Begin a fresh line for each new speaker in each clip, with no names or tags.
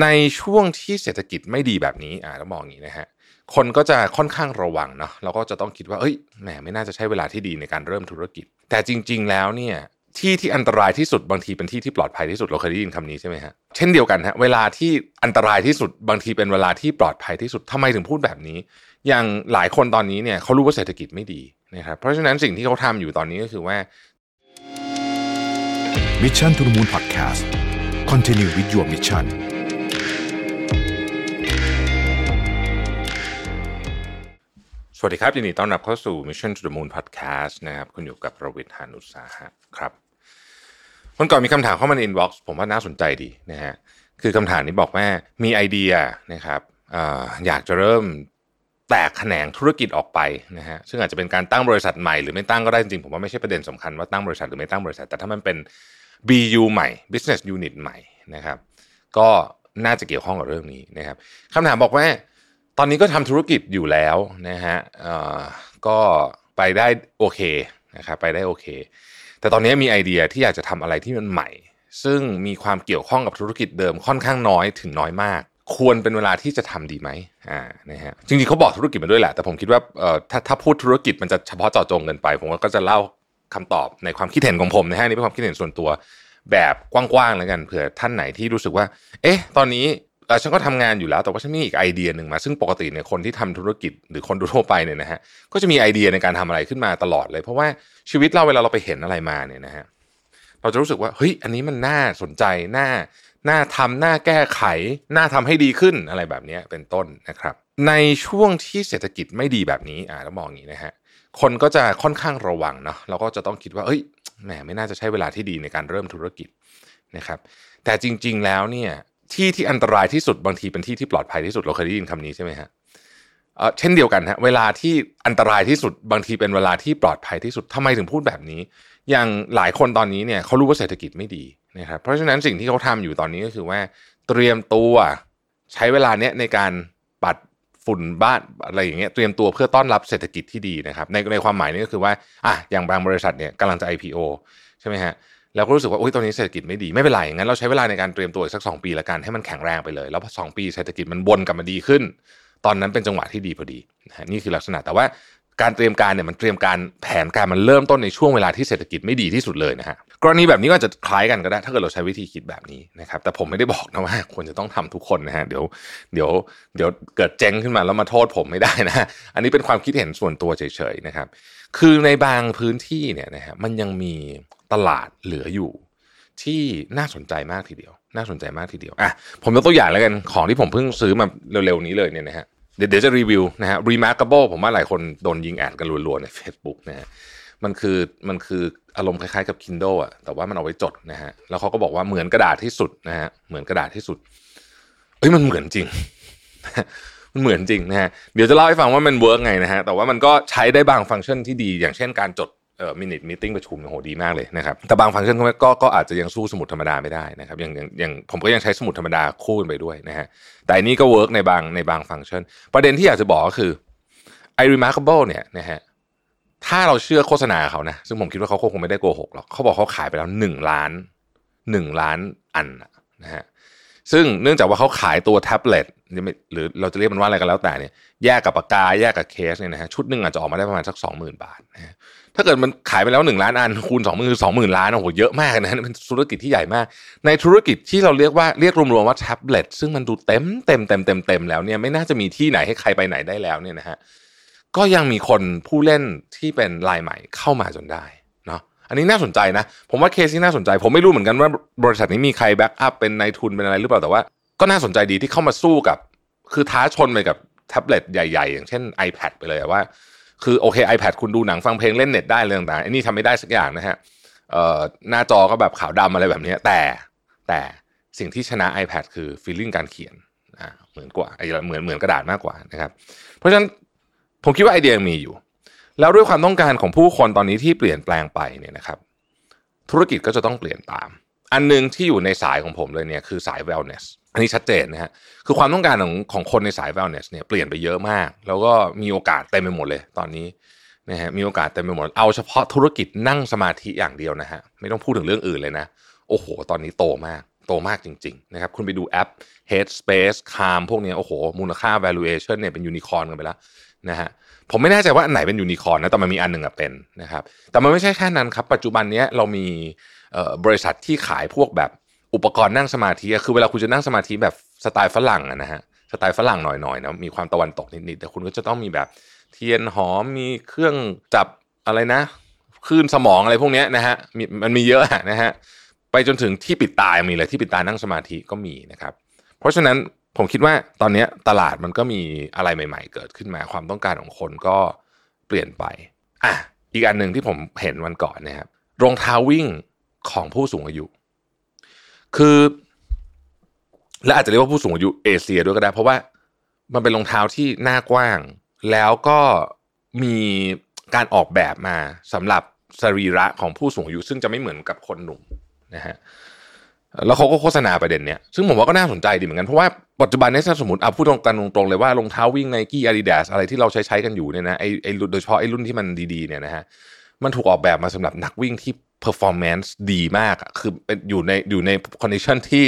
ในช่วงที่เศรษฐกิจไม่ดีแบบนี้อ่าต้องมองอย่างนี้นะฮะคนก็จะค่อนข้างระวังเนาะแล้วก็จะต้องคิดว่าเอ้ยแหมไม่น่าจะใช่เวลาที่ดีในการเริ่มธุรกิจ แต่จริง ๆ แล้วเนี่ยที่ที่อันตรายที่สุดบางทีเป็นที่ที่ปลอดภัยที่สุดเราเคยได้ยินคำนี้ใช่ไหมฮะเช่นเดียวกันฮะเวลาที่อันตรายที่สุดบางทีเป็นเวลาที่ปลอดภัยที่สุดทำไมถึงพูดแบบนี้ อย่างหลายคนตอนนี้เนี่ยเขารู้ว่าเศรษฐกิจไม่ดีนะครับเพราะฉะนั้นสิ่งที่เขาทำอยู่ตอนนี้ก็คือว่า
Mission to the Moon Podcast Continue with your mission
วัสดีครับ ยินดีต้อนรับเข้าสู่ Mission to the Moon Podcast นะครับ คุณอยู่กับประวิทย์หานุสาหะครับวันก่อนมีคำถามเข้ามาในอินบ็อกซ์ผมว่าน่าสนใจดีนะฮะคือคำถามนี้บอกว่ามีไอเดียนะครับออยากจะเริ่มแตกแขนงธุรกิจออกไปนะฮะซึ่งอาจจะเป็นการตั้งบริษัทใหม่หรือไม่ตั้งก็ได้จริงๆผมว่าไม่ใช่ประเด็นสำคัญว่าตั้งบริษัทหรือไม่ตั้งบริษัท แต่ถ้ามันเป็น BU ใหม่ Business Unit ใหม่นะครับ ก็น่าจะเกี่ยวข้องกับเรื่องนี้นะครับคำถามบอกว่า ตอนนี้ก็ทำธุรกิจอยู่แล้วนะฮะก็ไปได้โอเคนะครับไปได้โอเค แต่ตอนนี้มีไอเดียที่อยากจะทำอะไรที่มันใหม่ ซึ่งมีความเกี่ยวข้องกับธุรกิจเดิมค่อนข้างน้อยถึงน้อยมาก ควรเป็นเวลาที่จะทำดีไหมอ่านะฮะจริงๆเขาบอกธุรกิจมาด้วยแหละ แต่ผมคิดว่าเอ่อถ้าถ้าพูดธุรกิจมันจะเฉพาะเจาะจงเกินไป ผมก็จะเล่าคำตอบในความคิดเห็นของผมนะฮะนี่เป็นความคิดเห็นส่วนตัวแบบกว้างๆแล้วกันเผื่อท่านไหนที่รู้สึกว่า เอ๊ะ ตอนนี้ ฉันก็ทำงานอยู่แล้ว แต่ว่าฉันมีอีกไอเดียหนึ่งมา ซึ่งปกติเนี่ยคนที่ทำธุรกิจหรือคนทั่วไปเนี่ยนะฮะก็จะมีไอเดียในการทำอะไรขึ้นมาตลอดเลย เพราะว่าชีวิตเราเวลาเราไปเห็นอะไรมาเนี่ยนะฮะเราจะรู้สึกว่าเฮ้ยอันนี้มันน่าสนใจน่าน่าทำน่าแก้ไขน่าทำให้ดีขึ้นอะไรแบบนี้เป็นต้นนะครับ ในช่วงที่เศรษฐกิจไม่ดีแบบนี้อ่าต้องมองอย่างนี้นะฮะคนก็จะค่อนข้างระวังเนาะเราก็จะต้องคิดว่าเอ้ยแหมไม่น่าจะใช่เวลาที่ดีในการเริ่มธุรกิจนะครับ แต่จริง ๆแล้วเนี่ย ที่ที่อันตรายที่สุดบางทีเป็นที่ที่ปลอดภัยที่สุดเราเคยได้ยินคำนี้ใช่ไหมฮะเช่นเดียวกันฮะเวลาที่อันตรายที่สุดบางทีเป็นเวลาที่ปลอดภัยที่สุดทำไมถึงพูดแบบนี้ อย่างหลายคนตอนนี้เนี่ยเขารู้ว่าเศรษฐกิจไม่ดีนะครับเพราะฉะนั้นสิ่งที่เขาทำอยู่ตอนนี้ก็คือว่า เตรียมตัวใช้เวลาเนี้ยในการปัดฝุ่นบ้านอะไรอย่างเงี้ยเตรียมตัวเพื่อต้อนรับเศรษฐกิจที่ดีนะครับในในความหมายนี้ก็คือว่าอะอย่างบางบริษัทเนี่ยกำลังจะ IPO ใช่ไหมฮะ เราก็รู้สึกว่าโอ้ยตอนนี้เศรษฐกิจไม่ดีไม่เป็นไรงั้นเราใช้เวลาในการเตรียมตัวอีกสักสองปีละกันให้มันแข็งแรงไปเลย แล้วพอสองปีเศรษฐกิจมันวนกลับมาดีขึ้น ตอนนั้นเป็นจังหวะที่ดีพอดีนี่คือลักษณะแต่ว่า การเตรียมการเนี่ยมันเตรียมการแผนการมันเริ่มต้นในช่วงเวลาที่เศรษฐกิจไม่ดีที่สุดเลยนะฮะกรณีแบบนี้ก็จะคล้ายกันก็ได้ ถ้าเกิดเราใช้วิธีคิดแบบนี้นะครับแต่ผมไม่ได้บอกนะว่าควรจะต้องทำทุกคนนะฮะเดี๋ยวเดี๋ยวเดี๋ยวเกิดเจ๊งขึ้นมาแล้วมาโทษผมไม่ได้นะอันนี้เป็นความคิดเห็นส่วนตัวเฉยๆนะครับ คือในบางพื้นที่เนี่ยนะฮะมันยังมีตลาดเหลืออยู่ที่น่าสนใจมากทีเดียว น่าสนใจมากทีเดียวอะผมยกตัวอย่างแล้วกันของที่ผมเพิ่งซื้อมาเร็วๆนี้เลยเนี่ยนะฮะ เดี๋ยวจะรีวิวนะฮะ remarkable ผมว่าหลายคนโดนยิงแอดกันรัวๆใน Facebook นะฮะมันคือมันคืออารมณ์คล้ายๆกับ Kindle อะแต่ว่ามันเอาไว้จดนะฮะแล้วเขาก็บอกว่าเหมือนกระดาษที่สุดนะฮะเหมือนกระดาษที่สุดเอ้ยมันเหมือนจริง มันเหมือนจริงนะฮะเดี๋ยวจะเล่าให้ฟังว่ามัน work ไงนะฮะแต่ว่ามันก็ใช้ได้บางฟังก์ชันที่ดี อย่างเช่นการจด minute meeting ประชุมโอ้โหดีมากเลยนะครับแต่บางฟังก์ชันก็ก็ก็อาจจะยังสู้สมุดธรรมดาไม่ได้นะครับอย่างอย่างอย่างผมก็ยังใช้สมุดธรรมดาคู่กันไปด้วยนะฮะแต่อันนี้ก็ work ในบางในบางฟังก์ชัน ประเด็นที่อยากจะบอกก็คือไอ remarkable เนี่ยนะฮะถ้าเราเชื่อโฆษณาเขานะซึ่งผมคิดว่าเขาคงไม่ได้โกหกหรอกเขาบอกเขาขายไปแล้วหนึ่งล้านหนึ่งล้านอันนะฮะซึ่งเนื่องจากว่าเขาขายตัวแท็บเล็ตหรือเราจะเรียกมันว่าอะไรก็แล้วแต่เนี่ยแยกกับปากกาแยกกับเคสเนี่ยนะฮะชุดหนึ่งอาจจะออกมาได้ประมาณสักสองหมื่นบาทนะ ถ้าเกิดมันขายไปแล้วหนึ่งล้านอันคูณสองหมื่นคือสองหมื่นล้านโอ้โหเยอะมากนะฮะเป็นธุรกิจที่ใหญ่มาก ในธุรกิจที่เราเรียกว่าเรียกรวมๆว่าแท็บเล็ตซึ่งมันดูเต็มเต็มเต็มเต็มเต็มแล้วเนี่ยไม่น่าจะมีที่ไหนให้ใครไปไหนได้แล้วเนี่ยนะฮะก็ยังมีคนผู้เล่นที่เป็นรายใหม่เข้ามาจนได้เนาะอันนี้น่าสนใจนะ ผมว่าเคสที่น่าสนใจ ผมไม่รู้เหมือนกันว่าบริษัทนี้มีใครแบ็กอัพเป็นนายทุนเป็นอะไรหรือเปล่าแต่ว่า ก็น่าสนใจดีที่เข้ามาสู้กับ คือท้าชนไปกับแท็บเล็ตใหญ่ ๆ อย่างเช่น iPad ไปเลยว่า คือโอเค iPad คุณดูหนังฟังเพลงเล่นเน็ตได้เรื่องต่างๆอันนี้ทำไม่ได้สักอย่างนะฮะหน้าจอก็แบบขาวดำอะไรแบบนี้แต่แต่สิ่งที่ชนะ iPad คือ feeling การเขียนอ่าเหมือนกว่าเหมือนเหมือนกระดาษมากกว่านะครับ เพราะฉะนั้นผมคิดว่าไอเดียยังมีอยู่ แล้วด้วยความต้องการของผู้คนตอนนี้ที่เปลี่ยนแปลงไปเนี่ยนะครับ ธุรกิจก็จะต้องเปลี่ยนตาม อันหนึงที่อยู่ในสายของผมเลยเนี่ยคือสาย wellness อันนี้ชัดเจนนะฮะ คือความต้องการของของคนในสาย wellness เนี่ยเปลี่ยนไปเยอะมาก แล้วก็มีโอกาสเต็มไปหมดเลยตอนนี้นะฮะ มีโอกาสเต็มไปหมด เอาเฉพาะธุรกิจนั่งสมาธิอย่างเดียวนะฮะ ไม่ต้องพูดถึงเรื่องอื่นเลยนะ โอ้โห ตอนนี้โตมาก โตมากจริง ๆ นะครับ คุณไปดูแอป Headspace Calm พวกนี้โอ้โห มูลค่า valuation เนี่ยเป็นยูนิคอร์นกันไปแล้วนะฮะ ผมไม่แน่ใจว่าอันไหนเป็นยูนิคอร์นนะ แต่มันมีอันหนึ่งอะเป็นนะครับ แต่มันไม่ใช่แค่นั้นครับ ปัจจุบันนี้เรามีบริษัทที่ขายพวกแบบ อุปกรณ์นั่งสมาธิคือเวลาคุณจะนั่งสมาธิแบบสไตล์ฝรั่งนะฮะสไตล์ฝรั่งหน่อยๆนะมีความตะวันตกนิดๆแต่คุณก็จะต้องมีแบบเทียนหอมมีเครื่องจับอะไรนะคลื่นสมองอะไรพวกนี้นะฮะม,มันมีเยอะนะฮะไปจนถึงที่ปิดตามีเลยที่ปิดตานั่งสมาธิก็มีนะครับ เพราะฉะนั้นผมคิดว่าตอนนี้ตลาดมันก็มีอะไรใหม่ ๆ เกิดขึ้นมาความต้องการของคนก็เปลี่ยนไปอะอีกอันหนึ่งที่ผมเห็นวันก่อนนะครับรองเท้าวิ่งของผู้สูงอายุ คือ และอาจจะเรียกว่าผู้สูงอายุเอเชียด้วยก็ได้ เพราะว่ามันเป็นรองเท้าที่หน้ากว้าง แล้วก็มีการออกแบบมาสำหรับสรีระของผู้สูงอายุ ซึ่งจะไม่เหมือนกับคนหนุ่มนะฮะแล้วเขาก็โฆษณาประเด็นเนี้ยซึ่งผมว่าก็น่าสนใจดีเหมือนกัน เพราะว่าปัจจุบันนี้ถ้าสมมติเอาพูดตรงกันตรงๆเลยว่ารองเท้าวิ่งไนกี้อาดิดาสอะไรที่เราใช้ใช้กันอยู่เนี่ยนะไอไอโดยเฉพาะไอรุ่นที่มันดีๆเนี่ยนะฮะมันถูกออกแบบมาสำหรับนักวิ่งที่ performance ดีมากคือเป็นอยู่ในอยู่ใน condition ที่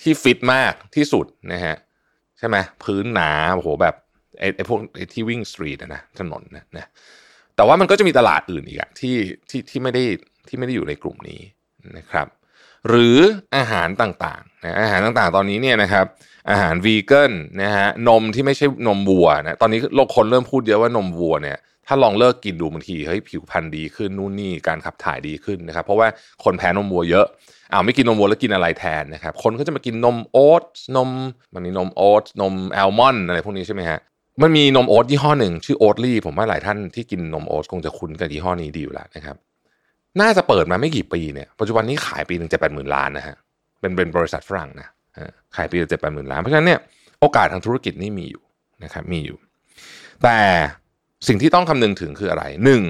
ที่ฟิตมากที่สุดนะฮะใช่ไหมพื้นหนาโอ้โหแบบไอไอพวกไอที่วิ่งสตรีทนะถนนนะนะแต่ว่ามันก็จะมีตลาดอื่นอีกอะที่ที่ที่ไม่ได้ที่ไม่ได้อยู่ในกลุ่มนี้นะครับ หรืออาหารต่างๆนะอาหารต่างๆตอนนี้เนี่ยนะครับ อาหารวีเกนนะฮะนมที่ไม่ใช่นมวัวนะตอนนี้โลกคนเริ่มพูดเยอะว่านมวัวเนี่ยถ้าลองเลิกกินดูบางทีเฮ้ยผิวพรรณดีขึ้นนู่นนี่การขับถ่ายดีขึ้นนะครับเพราะว่าคนแพ้นมวัวเยอะอ้าวไม่กินนมวัวแล้วกินอะไรแทนนะครับคนก็จะมากินนมโอ๊ตนมมันมีนมโอ๊ตนมแอลมอนด์อะไรพวกนี้ใช่ไหมฮะมันมีนมโอ๊ตยี่ห้อหนึ่งชื่อโอ๊ตลี่ผมว่าหลายท่านที่กินนมโอ๊ตคงจะคุ้นกับยี่ห้อนี้ดีอยู่แล้วนะครับน่าจะเปิดมาไม่กี่ปีเนี่ยปัจจุบันนี้ขายปีหนึ่งจ็ดแปดหมื่นล้านนะฮะเป็นเป็นบริษัทฝรั่งนะ ขายปีละเจ็ดแปดหมื่นล้าน เพราะฉะนั้นเนี่ยโอกาสทางธุรกิจนี่มีอยู่นะครับมีอยู่ แต่สิ่งที่ต้องคำนึงถึงคืออะไรหนึ่ง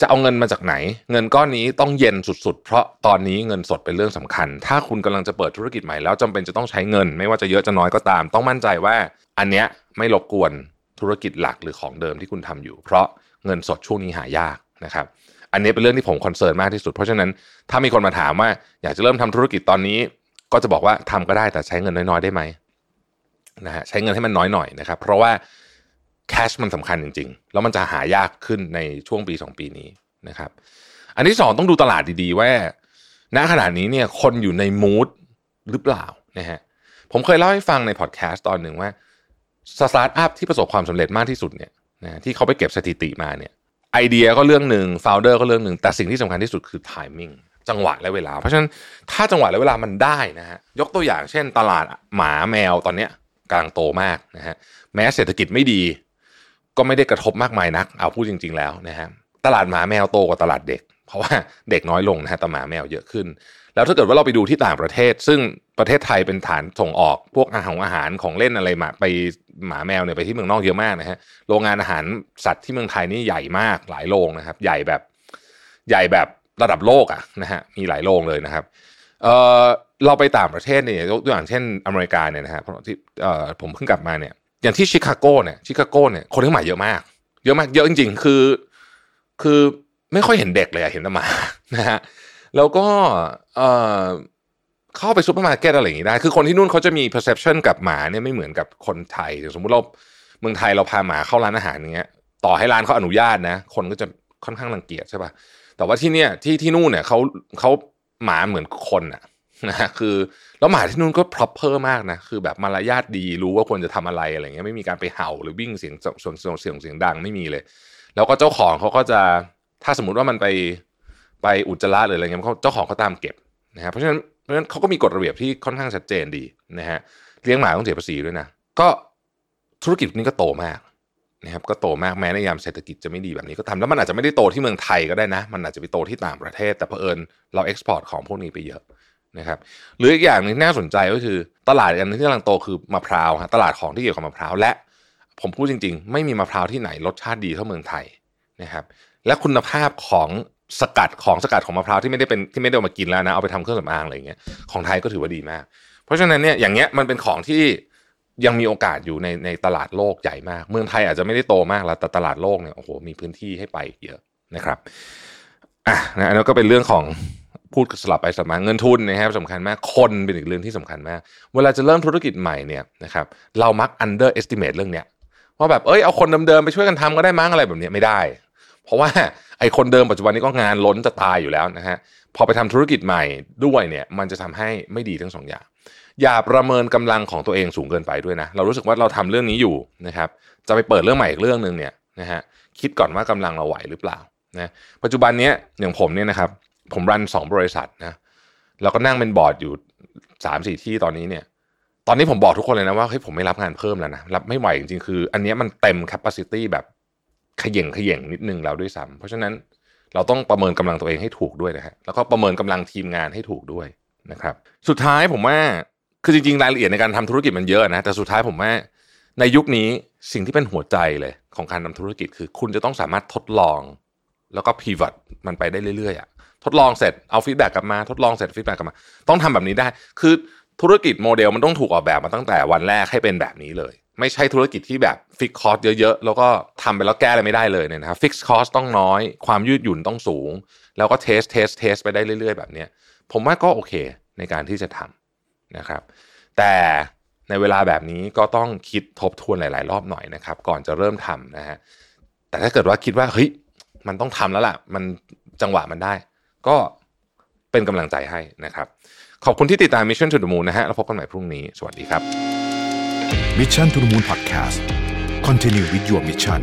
จะเอาเงินมาจากไหน เงินก้อนนี้ต้องเย็นสุดๆ เพราะตอนนี้เงินสดเป็นเรื่องสำคัญ ถ้าคุณกำลังจะเปิดธุรกิจใหม่แล้วจำเป็นจะต้องใช้เงิน ไม่ว่าจะเยอะจะน้อยก็ตาม ต้องมั่นใจว่าอันเนี้ยไม่รบกวนธุรกิจหลักหรือของเดิมที่คุณทำอยู่ เพราะเงินสดช่วงนี้หายากนะครับ อันนี้เป็นเรื่องที่ผมคอนเซิร์นมากที่สุด เพราะฉะนั้นถ้ามีคนมาถามว่าอยากจะเริ่มทำธุรกิจตอนนี้ ก็จะบอกว่าทำก็ได้แต่ใช้เงินน้อยๆได้ไหมนะฮะใช้เงินให้มันน้อยหน่อยนะครับ เพราะว่าแคชมันสำคัญจริง ๆ แล้วมันจะหายากขึ้นในช่วงปี 2 ปีนี้นะครับ อันที่สองต้องดูตลาดดีๆ ว่า ณขณะนี้เนี่ยคนอยู่ในมูดหรือเปล่านะฮะผมเคยเล่าให้ฟังในพอดแคสต์ตอนหนึ่งว่าสตาร์ทอัพที่ประสบความสำเร็จมากที่สุดเนี่ยนะที่เขาไปเก็บสถิติมาเนี่ยไอเดียก็เรื่องหนึ่ง founder ก็เรื่องหนึ่งแต่สิ่งที่สำคัญที่สุดคือ timing จังหวะและเวลา เพราะฉะนั้นถ้าจังหวะและเวลามันได้นะฮะยกตัวอย่างเช่น ตลาดหมาแมวตอนเนี้ยกำลังโตมากนะฮะแม้เศรษฐกิจไม่ดี ก็ไม่ได้กระทบมากมายนัก เอาพูดจริง ๆ แล้วนะฮะตลาดหมาแมวโตกว่าตลาดเด็ก เพราะว่าเด็กน้อยลงนะฮะแต่หมาแมวเยอะขึ้น แล้วถ้าเกิดว่าเราไปดูที่ต่างประเทศ ซึ่งประเทศไทยเป็นฐานส่งออกพวกอาหารอาหารของเล่นอะไรมาไปหมาแมวเนี่ยไปที่เมืองนอกเยอะมากนะฮะโรงงานอาหารสัตว์ที่เมืองไทยนี่ใหญ่มากหลายโรงนะครับ ใหญ่แบบใหญ่แบบ ระดับโลกอะนะฮะมีหลายโรงเลยนะครับเออเราไปต่างประเทศเนี่ยยกตัวอย่างเช่นอเมริกาเนี่ยนะฮะที่เออผมเพิ่งกลับมาเนี่ยอย่างที่ชิคาโกเนี่ยชิคาโกเนี่ยคนเลี้ยงหมาเยอะมาก เยอะมากเยอะจริง ๆ คือ คือไม่ค่อยเห็นเด็กเลยเห็นแต่หมานะฮะแล้วก็เออเข้าไปซูเปอร์มาร์เก็ตอะไรอย่างนี้ได้ คือคนที่นู่นเขาจะมี perception กับหมาเนี่ยไม่เหมือนกับคนไทยสมมุติเราเมืองไทยเราพาหมาเข้าร้านอาหารอย่างเงี้ย ต่อให้ร้านเขาอนุญาตนะ คนก็จะค่อนข้างรังเกียจใช่ป่ะ แต่ว่าที่เนี่ยที่ที่นู่นเนี่ยเขาเขาหมาเหมือนคนอะนะฮะคือแล้วหมาที่นู่นก็ proper มากนะคือแบบมารยาทดีรู้ว่าควรจะทำอะไรอะไรเงี้ยไม่มีการไปเห่าหรือวิ่งเสียงส่วนเสียงเสียงดังไม่มีเลย แล้วก็เจ้าของเขาก็จะถ้าสมมติว่ามันไปไปอุจจาระหรืออะไรเงี้ยเขาเจ้าของเขาตามเก็บนะครับเพราะฉะนั้นเพราะฉะนั้นเขาก็มีกฎระเบียบที่ค่อนข้างชัดเจนดีนะฮะเลี้ยงหมาต้องเสียภาษีด้วยนะก็ธุรกิจนี้ก็โตมาก นะครับก็โตมากแม้ในยามเศรษฐกิจจะไม่ดีแบบนี้ก็ทำแล้วมันอาจจะไม่ได้โตที่เมืองไทยก็ได้นะ มันอาจจะไปโตที่ต่างประเทศ แต่เผอิญเราเอ็กซ์พอร์ตของพวกนี้ไปเยอะนะครับหรืออีกอย่างหนึงน่าสนใจก็คือ ตลาดอันนึงที่กำลังโตคือมะพร้าวฮะตลาดของที่เกี่ยวกับมะพร้าวและ ผมพูดจริง ๆ ไม่มีมะพร้าวที่ไหนรสชาติดีเท่าเมืองไทยนะครับและคุณภาพของสกัดของสกัดของมะพร้าวที่ไม่ได้เป็นที่ไม่ได้มากินแล้วนะเอาไปทำเครื่องสำอางอะไรอย่างเงี้ยของไทยก็ถือว่าดีมาก เพราะฉะนั้นเนี่ยอย่างเงี้ยมันเป็นของที่ ยังมีโอกาสอยู่ในในตลาดโลกใหญ่มาก เมืองไทยอาจจะไม่ได้โตมากแล้วแต่ตลาดโลกเนี่ยโอ้โหมีพื้นที่ให้ไปเยอะนะครับอะนะอันนั้นก็เป็นเรื่องของพูดสลับไปสลับมาเงินทุนนะครับสำคัญมากคนเป็นอีกเรื่องที่สำคัญมาก เวลาจะเริ่มธุรกิจใหม่เนี่ยนะครับเรามัก underestimate เรื่องเนี้ยว่าแบบเอ้ยเอาคนเดิมๆไปช่วยกันทำก็ได้มั้งอะไรแบบเนี้ยไม่ได้ เพราะว่าไอ้คนเดิมปัจจุบันนี้ก็งานล้นจะตายอยู่แล้วนะฮะ พอไปทำธุรกิจใหม่ด้วยเนี่ยมันจะทำให้ไม่ดีทั้งสองอย่าง อย่าประเมินกำลังของตัวเองสูงเกินไปด้วยนะ เรารู้สึกว่าเราทำเรื่องนี้อยู่นะครับ จะไปเปิดเรื่องใหม่อีกเรื่องหนึ่งเนี่ยนะฮะคิดก่อนว่ากำลังเราไหวหรือเปล่านะปัจจุบันนี้อย่างผมเนี่ยนะครับ ผมรันสองบริษัทนะแล้วก็นั่งเป็นบอร์ดอยู่สามสี่ที่ตอนนี้เนี่ย ตอนนี้ผมบอกทุกคนเลยนะว่าเฮ้ยผมไม่รับงานเพิ่มแล้วนะรับไม่ไหวจริงๆคือ อันนี้มันเต็มแคปซิตี้แบบขย่งขย่งนิดนึงแล้วด้วยซ้ำเพราะฉะนั้น เราต้องประเมินกำลังตัวเองให้ถูกด้วยนะฮะแล้วก็ประเมินกำลังทีมงานให้ถูกด้วยนะครับ สุดท้ายผมว่าคือจริงๆรายละเอียดในการทำธุรกิจมันเยอะนะแต่สุดท้ายผมว่าในยุคนี้สิ่งที่เป็นหัวใจเลยของการทำธุรกิจคือ คุณจะต้องสามารถทดลอง แล้วก็ pivot มันไปได้เรื่อยๆอะทดลองเสร็จเอา feedback กลับมา ทดลองเสร็จ feedback กลับมา ต้องทำแบบนี้ได้ คือ ธุรกิจโมเดลมันต้องถูกออกแบบมาตั้งแต่วันแรกให้เป็นแบบนี้เลย ไม่ใช่ธุรกิจที่แบบ fixed cost เยอะๆ แล้วก็ทำไปแล้วแก้อะไรไม่ได้เลยเนี่ยนะครับ fixed cost ต้องน้อย ความยืดหยุ่นต้องสูง แล้วก็ test test test ไปได้เรื่อย ๆ แบบเนี้ยผมว่าก็โอเคในการที่จะทำนะครับ แต่ในเวลาแบบนี้ก็ต้องคิดทบทวนหลาย ๆ รอบหน่อยนะครับ ก่อนจะเริ่มทำนะฮะแต่ถ้าเกิดว่าคิดว่าเฮ้ยมันต้องทำแล้วล่ะ มันจังหวะมันได้ ก็เป็นกำลังใจให้นะครับ ขอบคุณที่ติดตาม Mission to the Moon นะฮะแล้วพบกันใหม่พรุ่งนี้ สวัสดีครับ
Mission to the Moon Podcast Continue with your mission